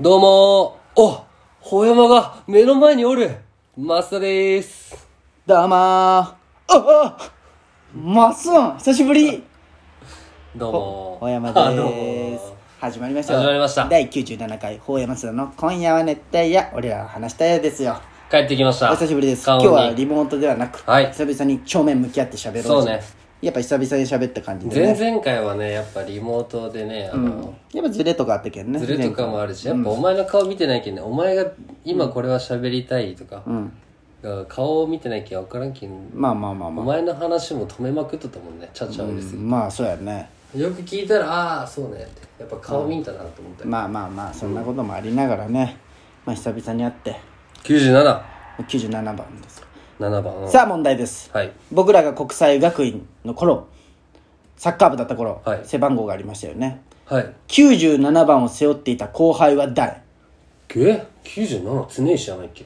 どうもー。お、ほ山が目の前におる。マスタでーす。どうもー。ああマスオン久しぶりどうもー。ほ山あどうもです。始まりましたよ始まりました第97回、ほうやますの今夜は熱帯夜、俺らは話したいですよ。帰ってきました。お久しぶりです。顔に今日はリモートではなく、はい久々に正面向き合って喋ろうそうね。やっぱ久々に喋った感じで前ね。々回はね、やっぱリモートでね、あの、やっぱズレとかあったけどね。ズレとかもあるし、やっぱお前の顔見てないけんね、お前が今これは喋りたいとか、だから顔を見てないけん分からんけん、まあまあまあまあ。お前の話も止めまくっとったもんね、ちゃちゃうれすぎまあそうやね。て。よく聞いたら、ああ、そうねって。やっぱ顔見んたなと思ったよ。まあまあまあ、そんなこともありながらね。まあ久々に会って、97。97番です。7番。さあ問題です。はい。僕らが国際学院の頃サッカー部だった頃、はい背番号がありましたよねはい。97番を背負っていた後輩は誰？え ?97? 常石じゃないっけ？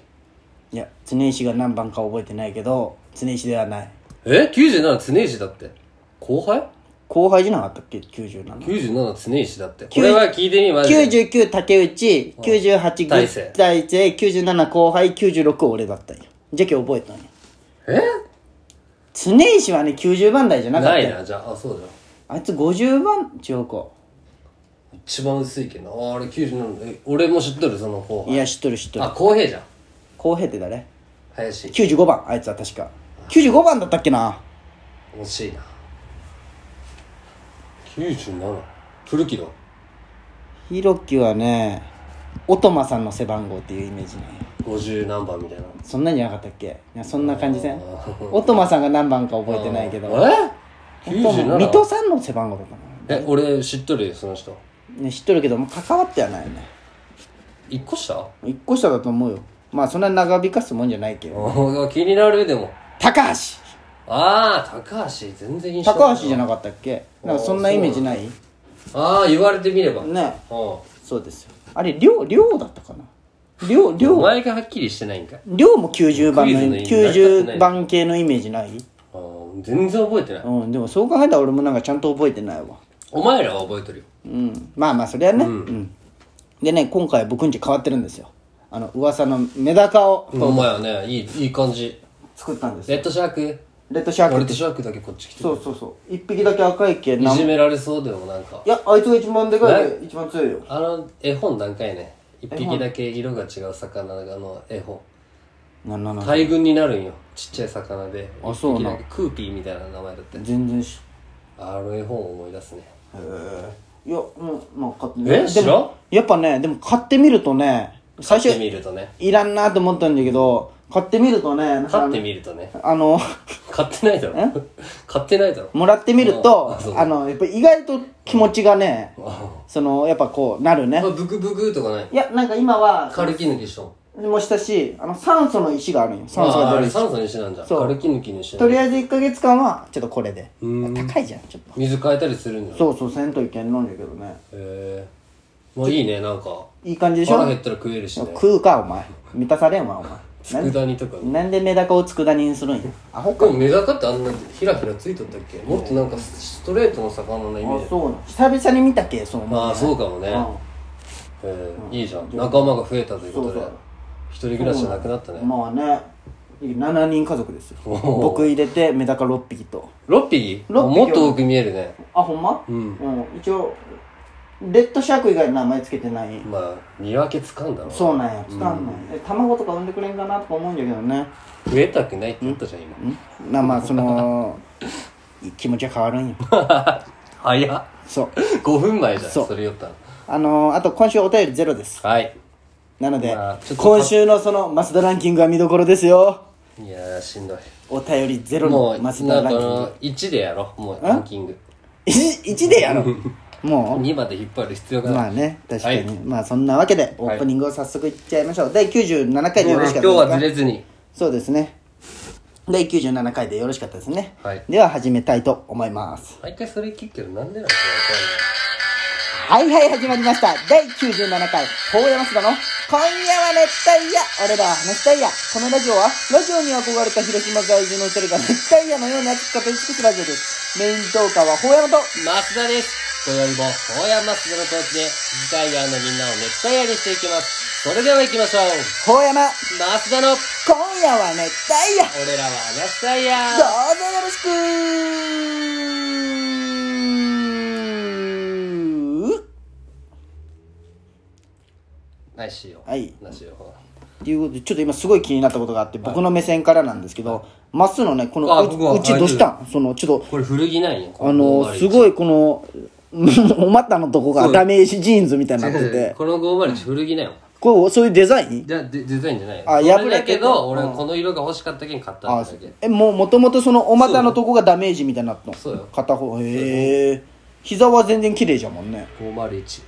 いや常石が何番か覚えてないけど常石ではないえ ?97 常石だって。後輩？後輩じゃなかったっけ？97 ?97 常石だって。これは聞いてみ、マジで。99竹内98大勢大勢97後輩96俺だったんよじゃけ覚えたんよえ？常石はね90番台じゃなかったよないな、じゃあ、あ、そうじゃん。あいつ50番違うか一番薄いけどな。ああれ97。え、俺も知っとる、その後輩。いや知っとる知っとるあ、公平じゃん。後輩って誰？林。95番あいつは確か95番だったっけな惜しいな。97。古木だ。ひろきはねおとまさんの背番号っていうイメージね50何番みたいな。そんなんじゃなかったっけ？いやそんな感じせん？おとまさんが何番か覚えてないけど。え？おとま ?97? 水戸さんの背番号だったかえ、俺知っとるよ、その人。な、ね、知っとるけどもう関わってはないよね。一個下？一個下だと思うよ。まあそんな長引かすもんじゃないけど。あ気になるでも。高橋！ああ、高橋、全然印象高橋じゃななかったっけ？なんかそんなイメージない？ああ、言われてみれば。ね。うん。そうですよ。あれ亮亮だったかな？亮お亮前がはっきりしてないんかい。亮も90番のクイズの意味成り立ってない90番系のイメージない？あー全然覚えてない、うんでもそう考えたら俺もなんかちゃんと覚えてないわ。お前らは覚えとるよ。うん。まあまあそれはね。うん、でね今回僕んち変わってるんですよ。あの噂のメダカを。お前はねいいいい感じ。作ったんですよ。レッドシャーク？レッドシャーク俺ってとシャークだけこっち来てそうそうそう。一匹だけ赤いけいなんいじめられそうでもなんか。やあいつが一番でかいで一番強いよ。あの絵本何回ね一匹だけ色が違う魚の絵本。なんなんな。ん大群になるんよ。ちっちゃい魚で。あそうな一匹だけ。クーピーみたいな名前だって。全然しあの絵本を思い出すね。へえ。いやうんまあ買ってえでも知らん？やっぱねでも買ってみるとね最買って初みるとね。いらんなと思ったんだけど買ってみるとね買ってみるとね。あの買ってないだろ。買ってないだろ。もらってみるとあのやっぱ意外と気持ちがねあそのやっぱこうなるね。あブクブクとかない？いやなんか今は軽き抜きしとんもしたしあの酸素の石があるんよ。酸素あが出る酸素にしなんじゃんそう。軽き抜きにしとりあえず1ヶ月間はちょっとこれで。うん。高いじゃんちょっと。水変えたりするんじゃそうそうせんといけんのんだけどね。えもういいねなんか。いい感じでしょ？腹減ったら食えるしね。食うかお前。満たされんわお前佃煮とかなんでメダカを佃煮にするんや？アホか。メダカってあんなヒラヒラついとったっけ？もっとなんかストレートの魚のイメージ。あそうな。久々に見たけ？そう思うああそうかもね。うん。ええいいじゃん。仲間が増えたということで。そうそう。一人暮らしじゃなくなったね。まあね7人家族ですよ。僕入れてメダカ6匹と。6匹？六匹もっと多く見えるね。あほんま？うん。うん。一応レッドシャーク以外名前つけてない。まあ見分けつかんだろそうなんや。つかんないえ卵とか産んでくれんかなとか思うんだけどね。増えたくないって言ったじゃん今。うん？なまあその気持ちは変わるんよ。早っ。そう。5分前じゃんそう。それ言ったの。あのー、あと今週お便りゼロです。はい。なのでまあちょっと今週のそのマスダランキングは見どころですよ。いやーしんどい。お便りゼロもうのマスダなんかランキング。の1でやろうもうランキング。1, でやろう？も2まで引っ張る必要うがない。まあね確かに、はい。まあそんなわけでオープニングを早速いっちゃいましょう、第97回でよろしかったですか、今日はずれずに。そうですね。第97回でよろしかったですね、はい。では始めたいと思います。毎回それ聞くけどなんでなんかはいはい始まりました。第97回。法山須田の今夜は熱帯夜。俺らは話したいやこのラジオはラジオに憧れた広島在住の二人が熱帯夜のように熱く語り尽くすラジオです。メイントーカーは法山と。増田です今宵も大山マスのトークで次回はのみんなを熱帯夜にしていきます。それでは行きましょう。ほうやま、マスダの。今夜は熱帯夜俺らは熱帯夜どうぞよろしく。ないしよはい。なしよっていうことで、ちょっと今すごい気になったことがあって、僕の目線からなんですけど、まっすーのね、このうちどうしたん？その、ちょっと、これ古着ないよあの、すごいこの、お股のとこがダメージジーンズみたいになってて、この501古着だよ。こう、そういうデザイン？じゃデデザインじゃないよあ破れてだけど俺うん。この色が欲しかったけん買ったあんだけ。え、もう、もともとそのお股のとこがダメージみたいになったの？そうよ。片方、へえ。膝は全然綺麗じゃもんね。501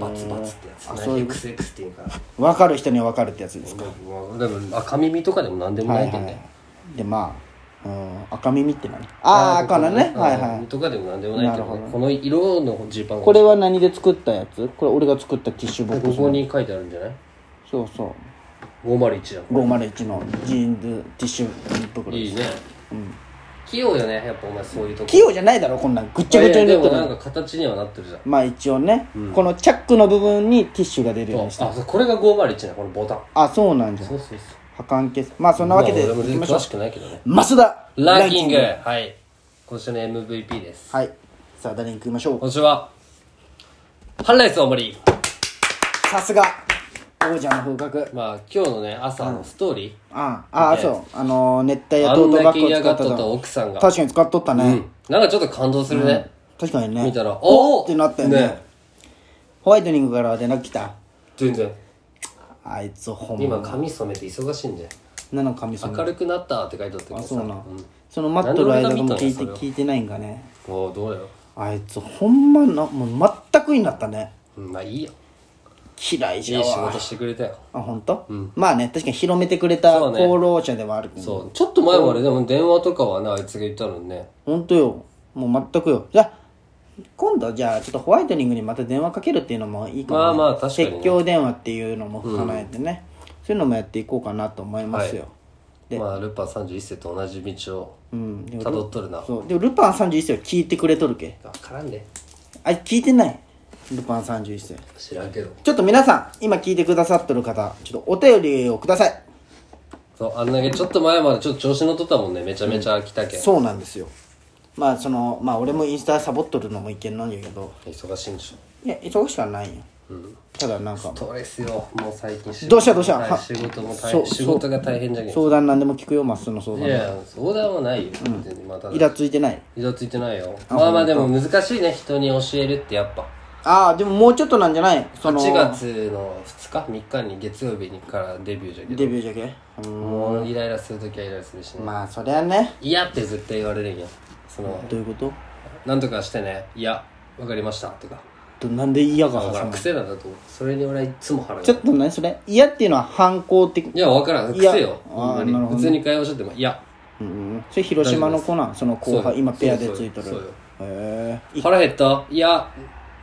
バツバツってやつ。あそういう。XX っていうか。らわかる人にはわかるってやつですか？でも赤耳とかでも何でもないけんね。で、まあ、うん、赤耳って何？ああ、赤のね。うん。はいはい。とかでも何でもないけどなるほど。ねこの色のジーパンがこれは何で作ったやつ？これ俺が作ったティッシュボックこス。こに書いてあるんじゃない？そうそう。501だ。501のジーンズティッシュ袋です。いいね。器用よねやっぱお前そういうとこ。器用じゃないだろこんなんぐっちゃぐちゃになってるいやいやでもなんか形にはなってるじゃん。まあ一応ね、このチャックの部分にティッシュが出るようにして。あそうこれが501ねこのボタン。あそうなんじゃ。そうそうそう破綻消すまあそんなわけでまあ俺もいきましょう。詳しくないけどね。増田ランキング。はい。今週の MVP です。はい。さあ誰に行きましょう？今週はハンライス大盛り。さすが王者の風格。まあ今日のね朝のストーリあああねそう。あのー熱帯ーあ夜トートバッグを使ったと。ったと奥さんが。確かに使っとったね、うん。なんかちょっと感動するね。確かにね。見たらおっってなったよね。ね。ホワイトニングからは連絡来た。全然あいつほん今ま髪染めて忙しいんでなの髪染め。明るくなったって書いてあったけどさ。あそうな。んん。その待っとる間も聞いて聞いてないんかね。おうどうよあいつほんまなもう全くになったね。うんまあいいよ嫌いじゃわ。いい仕事してくれたよ。あ本当？まあね確かに広めてくれたそうね。功労者ではあるけど、そう。ちょっと前まででも電話とかはねあいつが言ったのにね。本当よ。もう全くよ。じゃあ今度じゃあちょっとホワイトニングにまた電話かけるっていうのもいいかも、ね、まあまあ確かにね。説教電話っていうのも叶えてね、そういうのもやっていこうかなと思いますよ、でまあルパン31世と同じ道をうん。でも辿っとるな。そう。でもルパン31世は聞いてくれとるけ。分からんであ聞いてない。ルパン31世知らんけど。ちょっと皆さん今聞いてくださってる方ちょっとお便りをください。そうあんだけちょっと前までちょっと調子乗っとったもんね。めちゃめちゃ来たけん、そうなんですよまあそのまあ俺もインスタサボっとるのもいけんのんやけど。忙しいんでしょ？いや忙しくはないよ、ただなんかストレスよもう最近どうしたどうした？仕事も大そう変仕事が大変じゃけん相談なんでも聞くよまっすーの相談いや相談はないよ、全然またイラついてない？イラついてないよ。まあまあでも難しいね人に教えるってやっぱ。ああでももうちょっとなんじゃない？その8月の2日？3日に月曜日にからデビューじゃけど。デビューじゃけ？うん。もうイライラするときはイライラするしね。まあそりゃね。嫌って絶対言われるんやそのどういうこと？なんとかしてねいやわかりましたとか。どなんで嫌がだから挟む癖なんだと思う。それに俺はいつも腹がちょっとねそれ？嫌っていうのは反抗的？いやわからん。いや。癖よ。あーほんまに。なるほど普通に会話しててもいや。うんうん。それ広島の子なん？その後そう輩今ペアでついとる。そうよ。へえ腹減った？いや。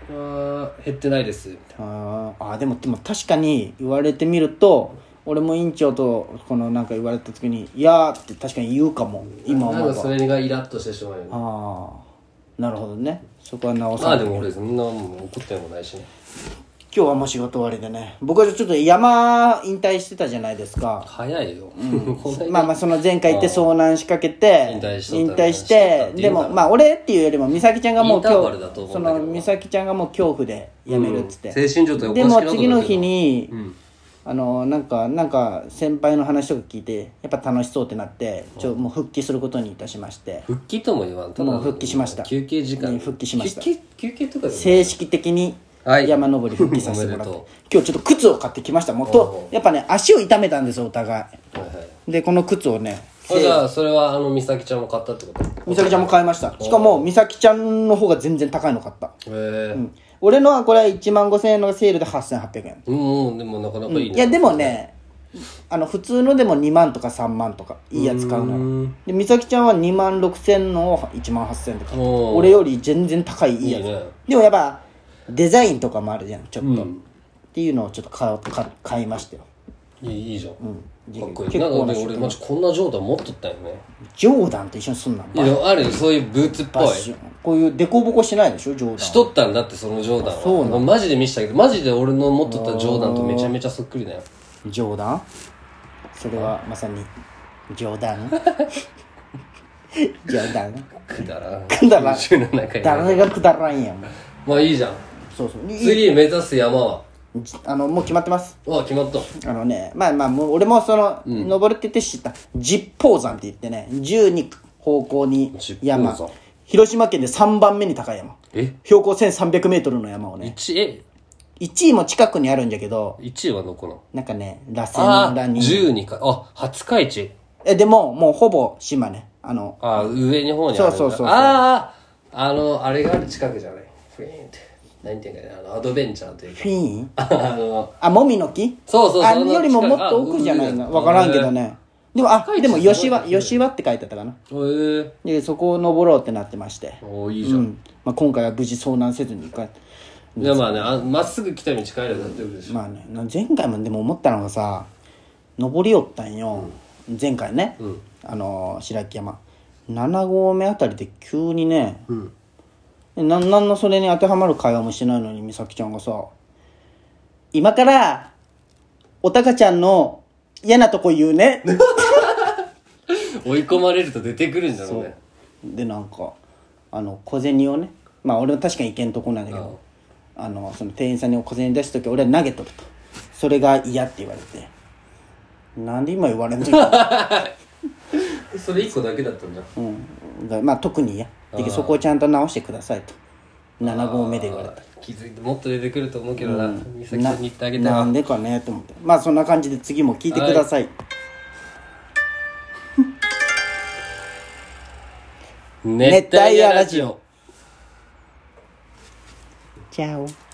うーん。減ってないです。みたいあー。あーでもでも確かに言われてみると俺も院長とこのなんか言われた時に「いや」って確かに言うかも今思えば。あれがイラッとしてしまうよね。あーなるほどね。そこは直さまあでも俺そんなもん怒ってもないしね。今日はもう仕事終わりでね。僕はちょっと山引退してたじゃないですか。早いよ、こんまあまあその前回行って遭難しかけて引退しとった引退しててでもまあ俺っていうよりも美咲ちゃんがもう今日その美咲ちゃんがもう恐怖で辞めるっつって、精神状態おかでしくなったんだけど。も次の日に、んあのなんかなんか先輩の話とか聞いてやっぱ楽しそうってなってちょもう復帰することにいたしまして。復帰とも言わんただもう復帰しました。休憩時間。に復帰しました。休憩休憩とか正式的にはい山登り復帰させてもらって、おめでと今日ちょっと靴を買ってきました。もうとやっぱね足を痛めたんですよお互い。はいはい。でこの靴をねあじゃあそれはあの美咲ちゃんも買ったってこと？へ美咲ちゃんも買いましたしかも美咲ちゃんの方が全然高いの買ったえ俺のはこれは1万5000円のセールで8800円。うんうんでもなかなかいいね。いやでもねあの普通のでも2万とか3万とかいいやつ買うのよ。で美咲ちゃんは2万6000のを1万8000円で買ったおー俺より全然高いいいやつ。ね。でもやっぱデザインとかもあるじゃん。ちょっと、うん。っていうのをちょっと買買買いましたよ。いいいいじゃん。うん。かっこいい。結なんか俺マジこんなジョーダン持っとったよね。ジョーダンと一緒にすんないやあるよ。そういうブーツっぽいこういう凸凹しないでしょジョーダンしとったんだってそのジョーダンは。そうなマジで見せたけどマジで俺の持っとったジョーダンとめちゃめちゃそっくりだよ。ジョーダンそれはまさに冗談？冗談？くだらん。くだらん。誰がくだらんやん。まあいいじゃん。そうそう。次目指す山は？じあのもう決まってます？あ決まったあのねまあまあもう俺もその、登るって言って知った十宝山って言ってね12方向に十山宝山広島県で3番目に高い山。え？標高1300メートルの山をね。1え？1位も近くにあるんじゃけど。1位はどこの？なんかね螺旋ああ村に12か。あ廿日市。えでももうほぼ島ね。あのあ上の方にあるんだ。そうそうそうそう。あああのあれがある近くじゃない？フィーンって。何ていうんかね。あのアドベンチャーというか。フィーン？あのあもみの木？そうそうそのあよりももっと奥じゃないの？あ分からんけどねでもあでも吉和吉和って書いてあったかな。えー、でそこを登ろうってなってまして。おーいいじゃ、うん。ん、まあ、今回は無事遭難せずに帰っていやまあねあまっすぐ来た道帰れば大丈夫でしょ、まあねな前回もでも思ったのがさ登りよったんよ、前回ね、ん。あのー白木山。7合目あたりで急にね、ん。ななんのそれに当てはまる会話もしてないのに美咲ちゃんがさ「今からおたかちゃんの嫌なとこ言うね」追い込まれると出てくるんだろうね。でなんかあの小銭をねまあ俺は確かに行けんとこなんだけどあのその店員さんに小銭出す時俺は投げとると。それが嫌って言われて。なんで今言われんのよ、それ1個だけだったんだうん、がまあ特に嫌。でそこをちゃんと直してくださいと。7合目で言われた。気づいてもっと出てくると思うけどな、美咲なさんに言ってあげたいわなんでかねと思って。まあそんな感じで次も聞いてください、熱帯夜ラジオ。チャオ。